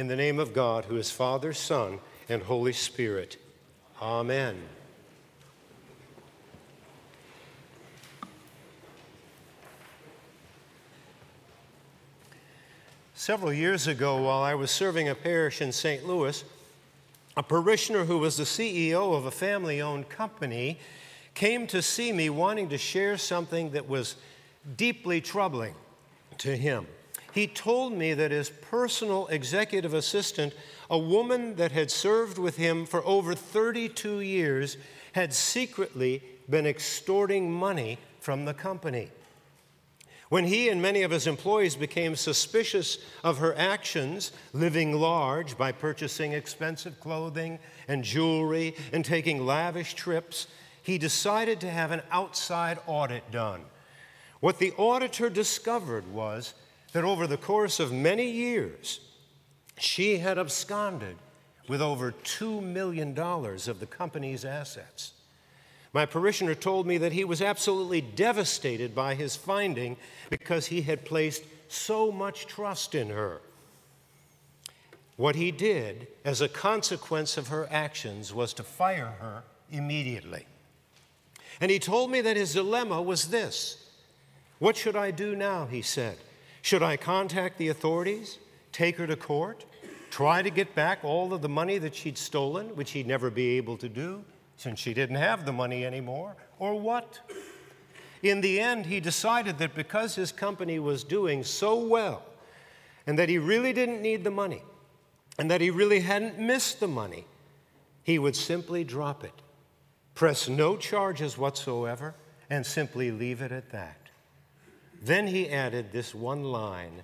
In the name of God, who is Father, Son, and Holy Spirit. Amen. Several years ago, while I was serving a parish in St. Louis, a parishioner who was the CEO of a family owned company came to see me wanting to share something that was deeply troubling to him. He told me that his personal executive assistant, a woman that had served with him for over 32 years, had secretly been extorting money from the company. When he and many of his employees became suspicious of her actions, living large by purchasing expensive clothing and jewelry and taking lavish trips, he decided to have an outside audit done. What the auditor discovered was that over the course of many years, she had absconded with over $2 million of the company's assets. My parishioner told me that he was absolutely devastated by his finding because he had placed so much trust in her. What he did as a consequence of her actions was to fire her immediately. And he told me that his dilemma was this What should I do now? He said. Should I contact the authorities, take her to court, try to get back all of the money that she'd stolen, which he'd never be able to do? since she didn't have the money anymore, or what? In the end, he decided that because his company was doing so well, and that he really didn't need the money, and that he really hadn't missed the money, he would simply drop it, press no charges whatsoever, and simply leave it at that. Then he added this one line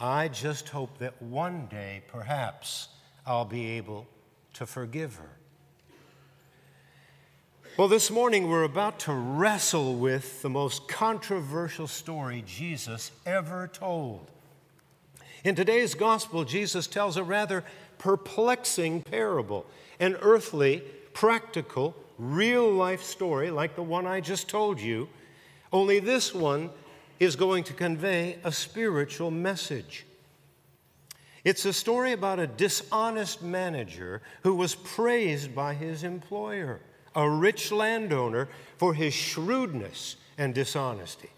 I just hope that one day, perhaps, I'll be able to forgive her. Well, this morning we're about to wrestle with the most controversial story Jesus ever told. In today's gospel, Jesus tells a rather perplexing parable, an earthly, practical, real life story like the one I just told you, only this one is going to convey a spiritual message. It's a story about a dishonest manager who was praised by his employer a rich landowner, for his shrewdness and dishonesty.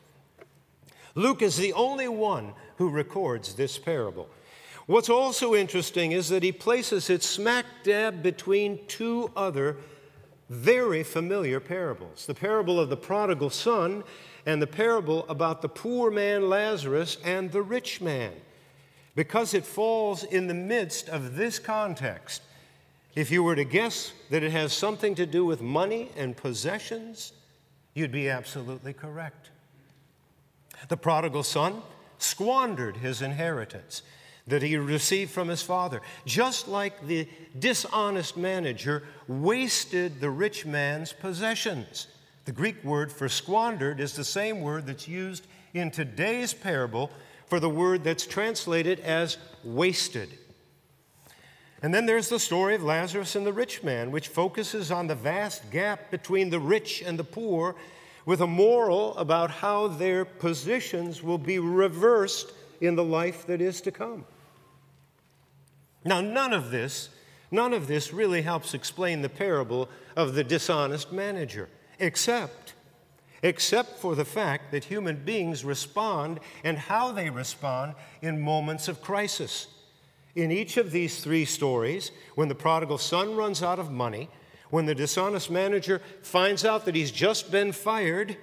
Luke is the only one who records this parable. What's also interesting is that he places it smack dab between two other very familiar parables the parable of the prodigal son and the parable about the poor man Lazarus and the rich man. Because it falls in the midst of this context, if you were to guess that it has something to do with money and possessions, you'd be absolutely correct. The prodigal son squandered his inheritance that he received from his father, just like the dishonest manager wasted the rich man's possessions. The Greek word for squandered is the same word that's used in today's parable for the word that's translated as wasted. And then there's the story of Lazarus and the rich man, which focuses on the vast gap between the rich and the poor with a moral about how their positions will be reversed in the life that is to come. Now, none of this, none of this really helps explain the parable of the dishonest manager, except except for the fact that human beings respond and how they respond in moments of crisis. In each of these three stories, when the prodigal son runs out of money, when the dishonest manager finds out that he's just been fired,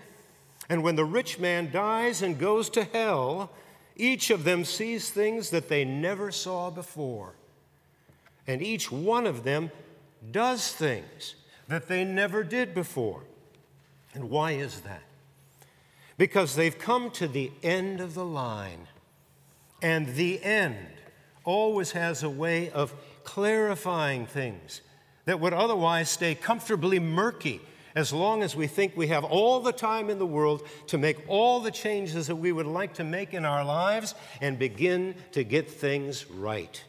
and when the rich man dies and goes to hell, each of them sees things that they never saw before. And each one of them does things that they never did before. And why is that? Because they've come to the end of the line. And the end always has a way of clarifying things that would otherwise stay comfortably murky as long as we think we have all the time in the world to make all the changes that we would like to make in our lives and begin to get things right.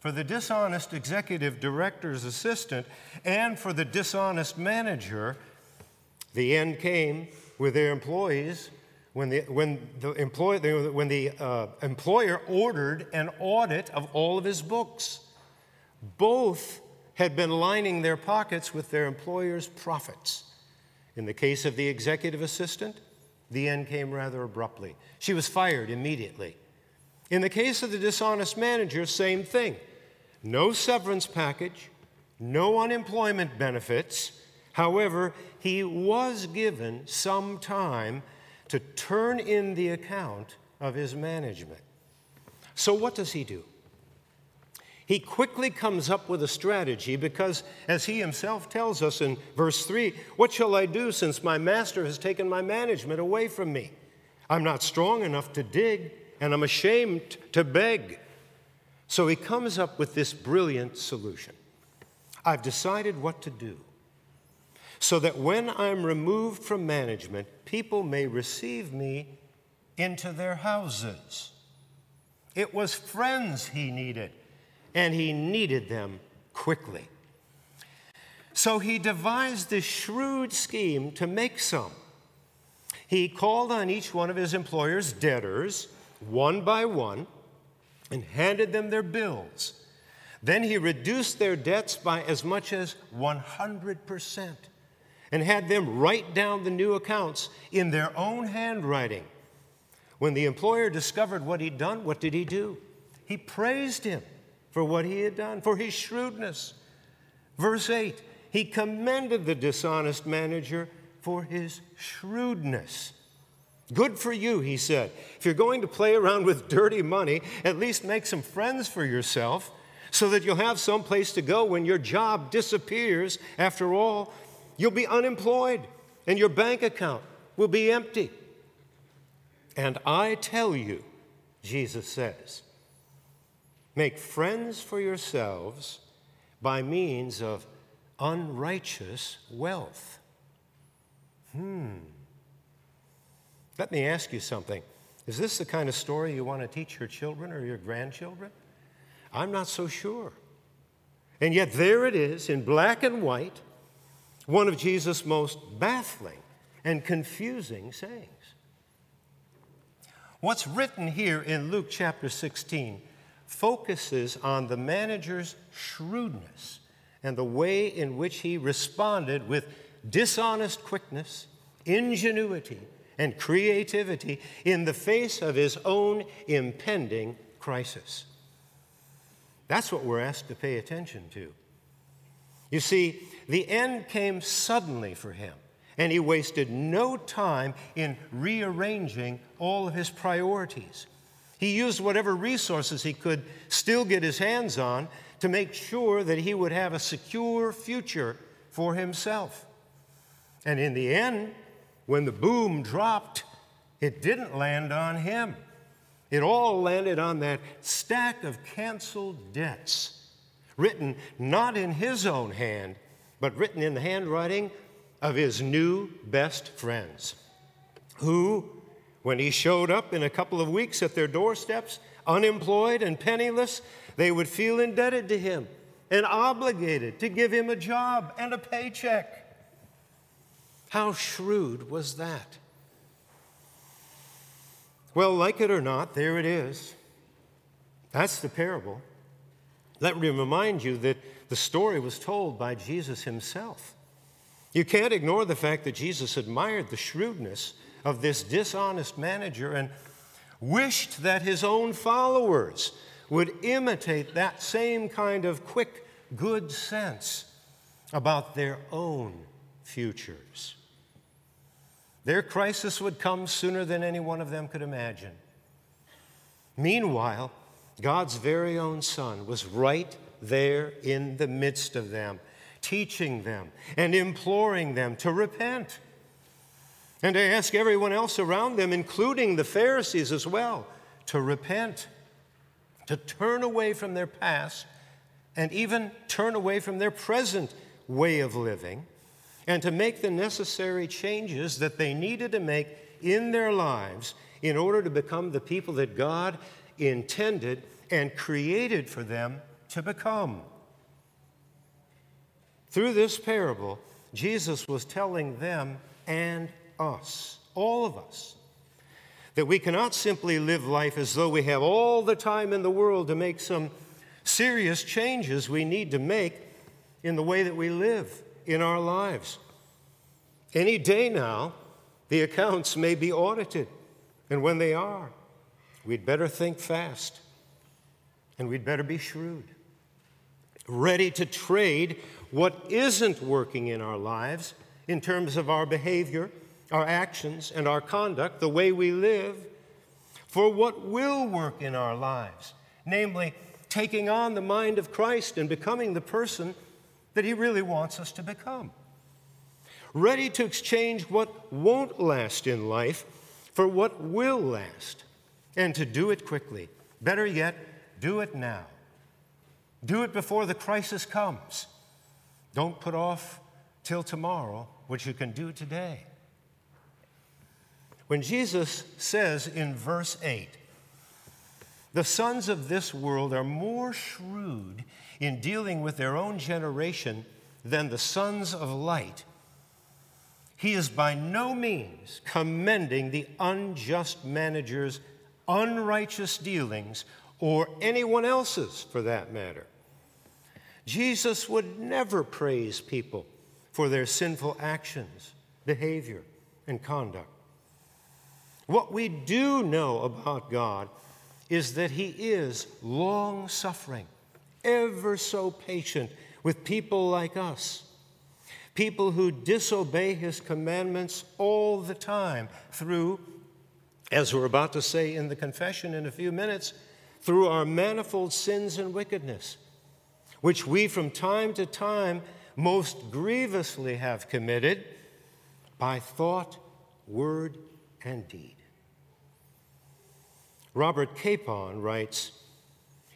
For the dishonest executive director's assistant and for the dishonest manager, the end came with their employees when the, when the, employer, when the uh, employer ordered an audit of all of his books. Both had been lining their pockets with their employer's profits. In the case of the executive assistant, the end came rather abruptly. She was fired immediately. In the case of the dishonest manager, same thing. No severance package, no unemployment benefits. However, he was given some time to turn in the account of his management. So, what does he do? He quickly comes up with a strategy because, as he himself tells us in verse 3, what shall I do since my master has taken my management away from me? I'm not strong enough to dig, and I'm ashamed to beg. So he comes up with this brilliant solution I've decided what to do so that when I'm removed from management, people may receive me into their houses. It was friends he needed, and he needed them quickly. So he devised this shrewd scheme to make some. He called on each one of his employer's debtors, one by one, and handed them their bills. Then he reduced their debts by as much as 100% and had them write down the new accounts in their own handwriting. When the employer discovered what he'd done, what did he do? He praised him for what he had done, for his shrewdness. Verse 8, he commended the dishonest manager for his shrewdness. Good for you, he said. If you're going to play around with dirty money, at least make some friends for yourself so that you'll have some place to go when your job disappears. After all, You'll be unemployed and your bank account will be empty. And I tell you, Jesus says, make friends for yourselves by means of unrighteous wealth. Hmm. Let me ask you something. Is this the kind of story you want to teach your children or your grandchildren? I'm not so sure. And yet, there it is in black and white one of Jesus' most baffling and confusing sayings. What's written here in Luke chapter 16 focuses on the manager's shrewdness and the way in which he responded with dishonest quickness, ingenuity, and creativity in the face of his own impending crisis. That's what we're asked to pay attention to. You see, the end came suddenly for him, and he wasted no time in rearranging all of his priorities. He used whatever resources he could still get his hands on to make sure that he would have a secure future for himself. And in the end, when the boom dropped, it didn't land on him. It all landed on that stack of canceled debts written not in his own hand, but written in the handwriting of his new best friends, who, when he showed up in a couple of weeks at their doorsteps, unemployed and penniless, they would feel indebted to him and obligated to give him a job and a paycheck. How shrewd was that? Well, like it or not, there it is. That's the parable. Let me remind you that the story was told by Jesus himself. You can't ignore the fact that Jesus admired the shrewdness of this dishonest manager and wished that his own followers would imitate that same kind of quick, good sense about their own futures. Their crisis would come sooner than any one of them could imagine. Meanwhile, God's very own Son was right there in the midst of them, teaching them and imploring them to repent and to ask everyone else around them, including the Pharisees as well, to repent, to turn away from their past and even turn away from their present way of living, and to make the necessary changes that they needed to make in their lives in order to become the people that God intended and created for them to become. Through this parable, Jesus was telling them and us, all of us, that we cannot simply live life as though we have all the time in the world to make some serious changes we need to make in the way that we live in our lives. Any day now, the accounts may be audited, and when they are, we'd better think fast and we'd better be shrewd, ready to trade what isn't working in our lives in terms of our behavior, our actions, and our conduct, the way we live, for what will work in our lives, namely, taking on the mind of Christ and becoming the person that He really wants us to become. Ready to exchange what won't last in life for what will last, and to do it quickly. Better yet, do it now. Do it before the crisis comes. Don't put off till tomorrow what you can do today. When Jesus says in verse 8, the sons of this world are more shrewd in dealing with their own generation than the sons of light. He is by no means commending the unjust manager's unrighteous dealings or anyone else's for that matter. Jesus would never praise people for their sinful actions, behavior, and conduct. What we do know about God is that He is long suffering, ever so patient with people like us, people who disobey His commandments all the time through, as we're about to say in the confession in a few minutes, through our manifold sins and wickedness, which we from time to time most grievously have committed by thought, word, and deed. Robert Capon writes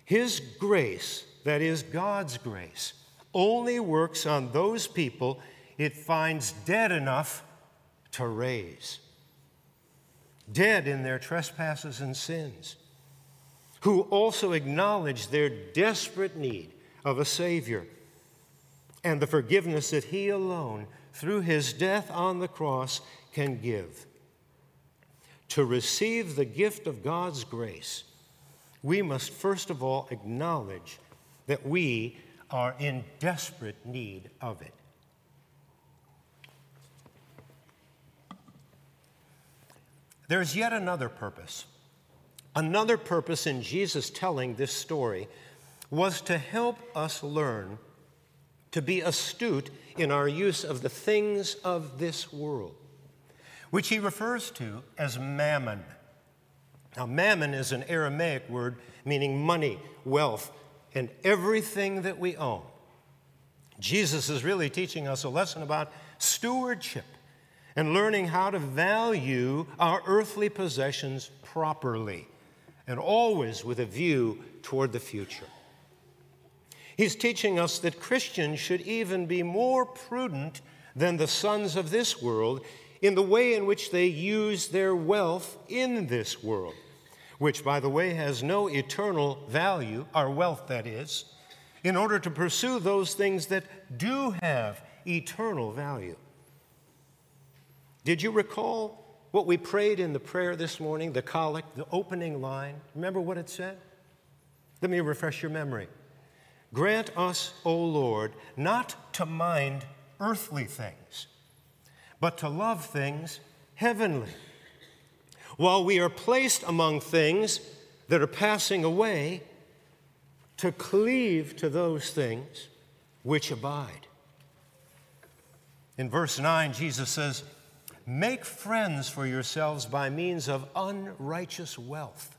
His grace, that is God's grace, only works on those people it finds dead enough to raise. Dead in their trespasses and sins, who also acknowledge their desperate need of a Savior and the forgiveness that He alone, through His death on the cross, can give. To receive the gift of God's grace, we must first of all acknowledge that we are in desperate need of it. There's yet another purpose. Another purpose in Jesus telling this story was to help us learn to be astute in our use of the things of this world, which he refers to as mammon. Now, mammon is an Aramaic word meaning money, wealth, and everything that we own. Jesus is really teaching us a lesson about stewardship and learning how to value our earthly possessions properly and always with a view toward the future. He's teaching us that Christians should even be more prudent than the sons of this world in the way in which they use their wealth in this world, which, by the way, has no eternal value, our wealth, that is, in order to pursue those things that do have eternal value. Did you recall what we prayed in the prayer this morning, the collect, the opening line? Remember what it said? Let me refresh your memory. Grant us, O Lord, not to mind earthly things, but to love things heavenly. While we are placed among things that are passing away, to cleave to those things which abide. In verse 9, Jesus says, Make friends for yourselves by means of unrighteous wealth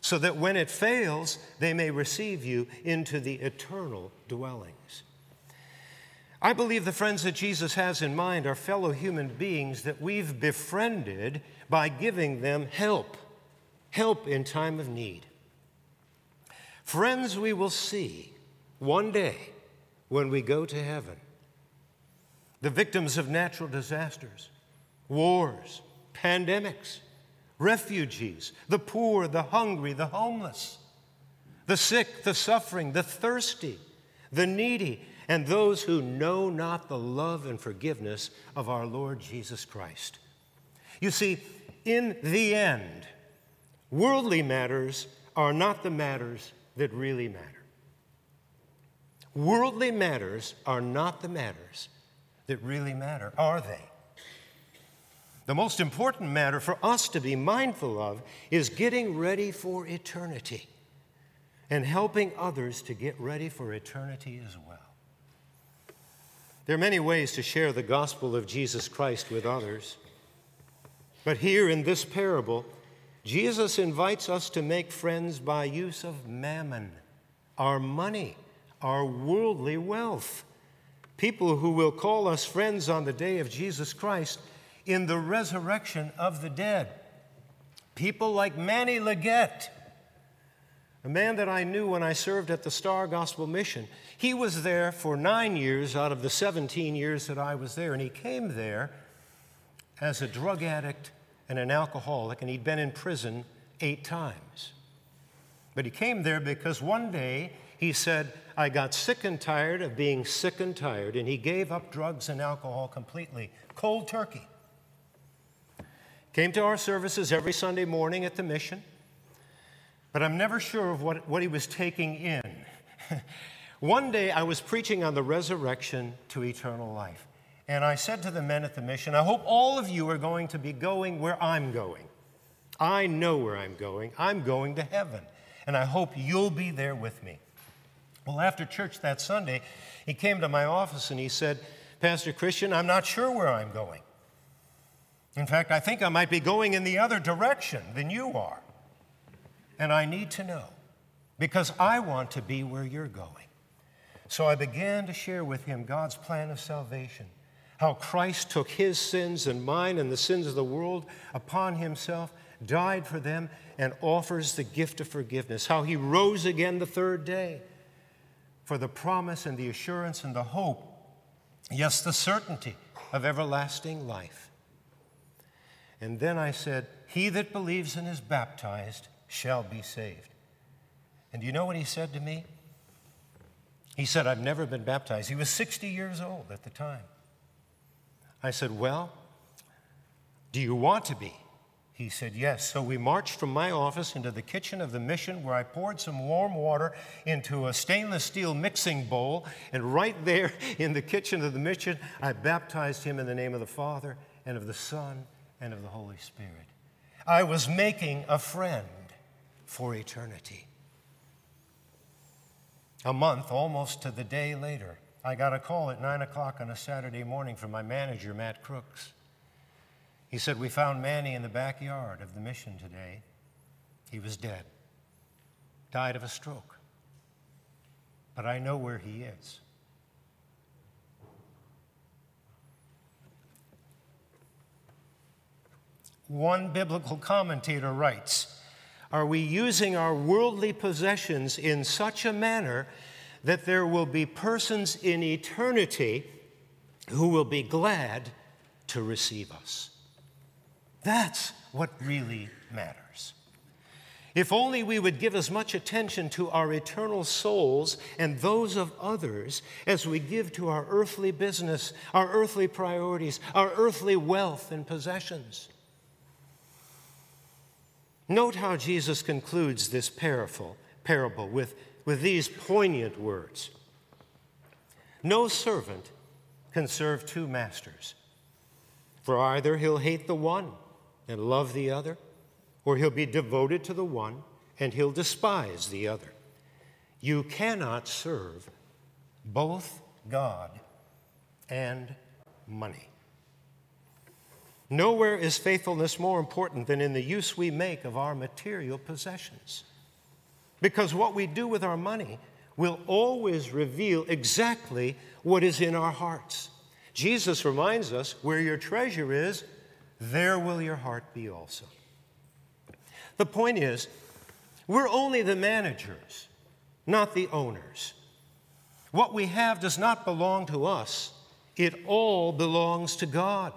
so that when it fails, they may receive you into the eternal dwellings. I believe the friends that Jesus has in mind are fellow human beings that we've befriended by giving them help, help in time of need. Friends we will see one day when we go to heaven. The victims of natural disasters, wars, pandemics, refugees, the poor, the hungry, the homeless, the sick, the suffering, the thirsty, the needy, and those who know not the love and forgiveness of our Lord Jesus Christ. You see, in the end, worldly matters are not the matters that really matter. Worldly matters are not the matters that really matter, are they? The most important matter for us to be mindful of is getting ready for eternity and helping others to get ready for eternity as well. There are many ways to share the gospel of Jesus Christ with others. But here in this parable, Jesus invites us to make friends by use of mammon, our money, our worldly wealth. People who will call us friends on the day of Jesus Christ in the resurrection of the dead. People like Manny Leggett, a man that I knew when I served at the Star Gospel Mission. He was there for nine years out of the 17 years that I was there, and he came there as a drug addict and an alcoholic, and he'd been in prison eight times. But he came there because one day he said, I got sick and tired of being sick and tired, and he gave up drugs and alcohol completely, cold turkey. Came to our services every Sunday morning at the mission, but I'm never sure of what, what he was taking in. One day I was preaching on the resurrection to eternal life. And I said to the men at the mission, I hope all of you are going to be going where I'm going. I know where I'm going. I'm going to heaven. And I hope you'll be there with me. Well, after church that Sunday, he came to my office and he said, Pastor Christian, I'm not sure where I'm going. In fact, I think I might be going in the other direction than you are. And I need to know because I want to be where you're going. So I began to share with him God's plan of salvation how Christ took his sins and mine and the sins of the world upon himself, died for them, and offers the gift of forgiveness. How he rose again the third day for the promise and the assurance and the hope, yes, the certainty of everlasting life. And then I said, He that believes and is baptized shall be saved. And do you know what he said to me? He said, I've never been baptized. He was 60 years old at the time. I said, Well, do you want to be? He said, Yes. So we marched from my office into the kitchen of the mission where I poured some warm water into a stainless steel mixing bowl. And right there in the kitchen of the mission, I baptized him in the name of the Father and of the Son and of the Holy Spirit. I was making a friend for eternity. A month, almost to the day later, I got a call at 9 o'clock on a Saturday morning from my manager, Matt Crooks. He said, We found Manny in the backyard of the mission today. He was dead, died of a stroke. But I know where he is. One biblical commentator writes Are we using our worldly possessions in such a manner that there will be persons in eternity who will be glad to receive us. That's what really matters. If only we would give as much attention to our eternal souls and those of others as we give to our earthly business, our earthly priorities, our earthly wealth and possessions. Note how Jesus concludes this parable, parable with with these poignant words No servant can serve two masters, for either he'll hate the one and love the other, or he'll be devoted to the one and he'll despise the other. You cannot serve both God and money. Nowhere is faithfulness more important than in the use we make of our material possessions. Because what we do with our money will always reveal exactly what is in our hearts. Jesus reminds us where your treasure is, there will your heart be also. The point is, we're only the managers, not the owners. What we have does not belong to us, it all belongs to God.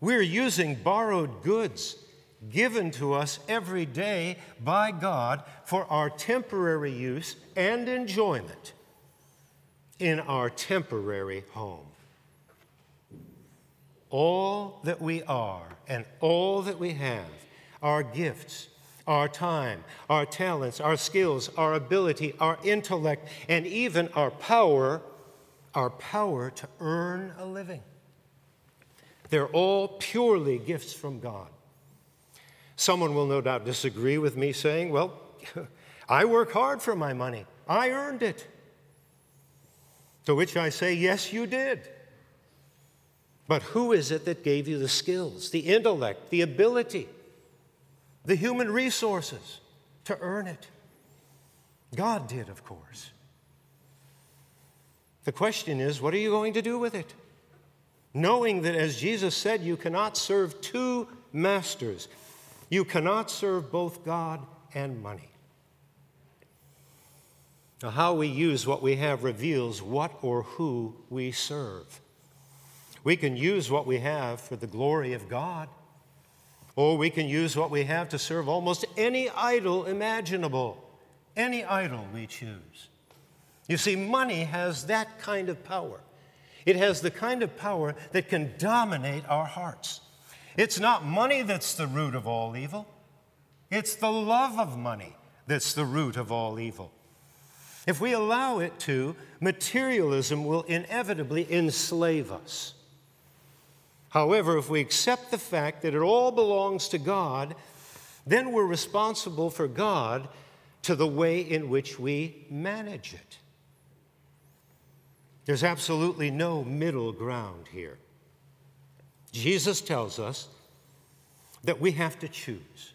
We're using borrowed goods given to us every day by God for our temporary use and enjoyment in our temporary home. all that we are and all that we have, our gifts, our time, our talents, our skills, our ability, our intellect, and even our power, our power to earn a living. They're all purely gifts from God. Someone will no doubt disagree with me, saying, Well, I work hard for my money, I earned it. To which I say, Yes, you did. But who is it that gave you the skills, the intellect, the ability, the human resources to earn it? God did, of course. The question is, what are you going to do with it? Knowing that, as Jesus said, you cannot serve two masters, you cannot serve both God and money. Now, how we use what we have reveals what or who we serve. We can use what we have for the glory of God, or we can use what we have to serve almost any idol imaginable, any idol we choose. You see, money has that kind of power. It has the kind of power that can dominate our hearts. It's not money that's the root of all evil, it's the love of money that's the root of all evil. If we allow it to, materialism will inevitably enslave us. However, if we accept the fact that it all belongs to God, then we're responsible for God to the way in which we manage it. There's absolutely no middle ground here. Jesus tells us that we have to choose.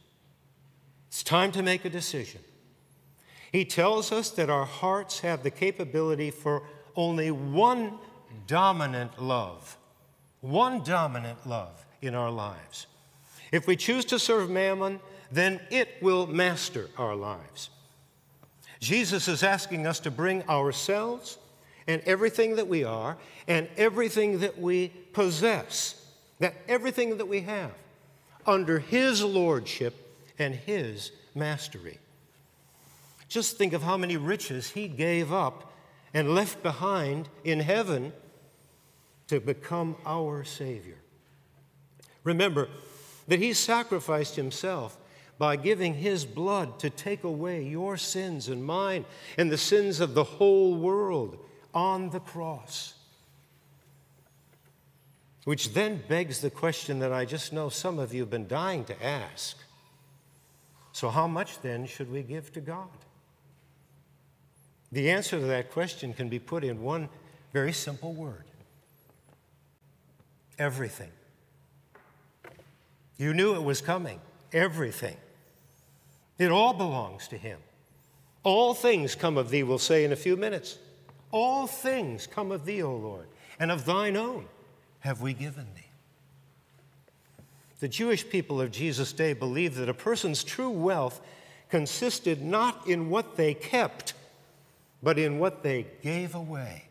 It's time to make a decision. He tells us that our hearts have the capability for only one dominant love one dominant love in our lives. If we choose to serve mammon, then it will master our lives. Jesus is asking us to bring ourselves and everything that we are and everything that we possess, that everything that we have, under His lordship and His mastery. Just think of how many riches He gave up and left behind in heaven to become our Savior. Remember that He sacrificed Himself by giving His blood to take away your sins and mine and the sins of the whole world on the cross. Which then begs the question that I just know some of you have been dying to ask. So, how much then should we give to God? The answer to that question can be put in one very simple word Everything. You knew it was coming. Everything. It all belongs to Him. All things come of Thee, we'll say in a few minutes. All things come of Thee, O Lord, and of Thine own have we given Thee. The Jewish people of Jesus' day believed that a person's true wealth consisted not in what they kept, but in what they gave away.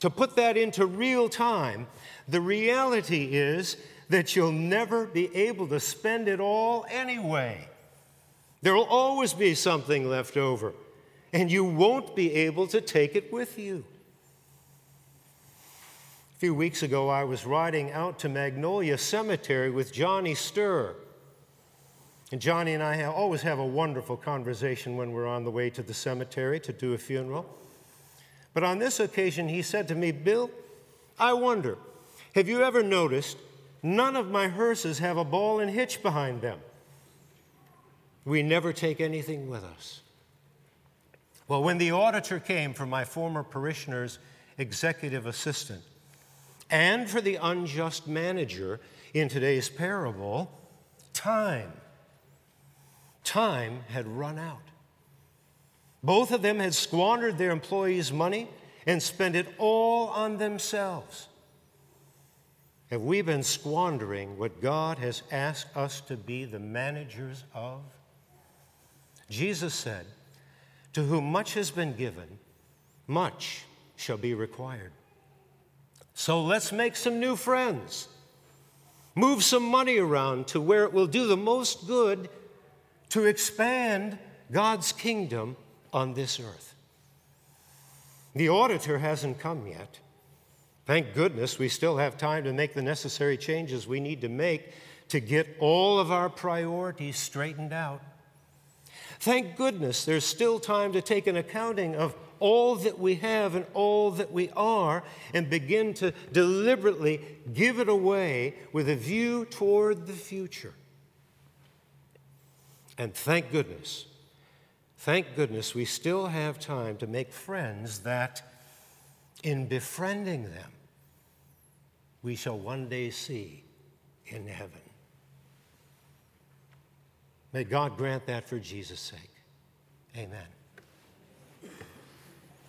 To put that into real time, the reality is that you'll never be able to spend it all anyway. There will always be something left over, and you won't be able to take it with you. A few weeks ago, I was riding out to Magnolia Cemetery with Johnny Stuhr. And Johnny and I have, always have a wonderful conversation when we're on the way to the cemetery to do a funeral. But on this occasion, he said to me, Bill, I wonder, have you ever noticed none of my hearses have a ball and hitch behind them? We never take anything with us. Well, when the auditor came for my former parishioner's executive assistant and for the unjust manager in today's parable, time, time had run out. Both of them had squandered their employees' money and spent it all on themselves. Have we been squandering what God has asked us to be the managers of? Jesus said, To whom much has been given, much shall be required. So let's make some new friends. Move some money around to where it will do the most good to expand God's kingdom on this earth. The auditor hasn't come yet. Thank goodness we still have time to make the necessary changes we need to make to get all of our priorities straightened out. Thank goodness there's still time to take an accounting of all that we have and all that we are and begin to deliberately give it away with a view toward the future. And thank goodness, thank goodness we still have time to make friends that, in befriending them, we shall one day see in heaven. May God grant that for Jesus' sake. Amen.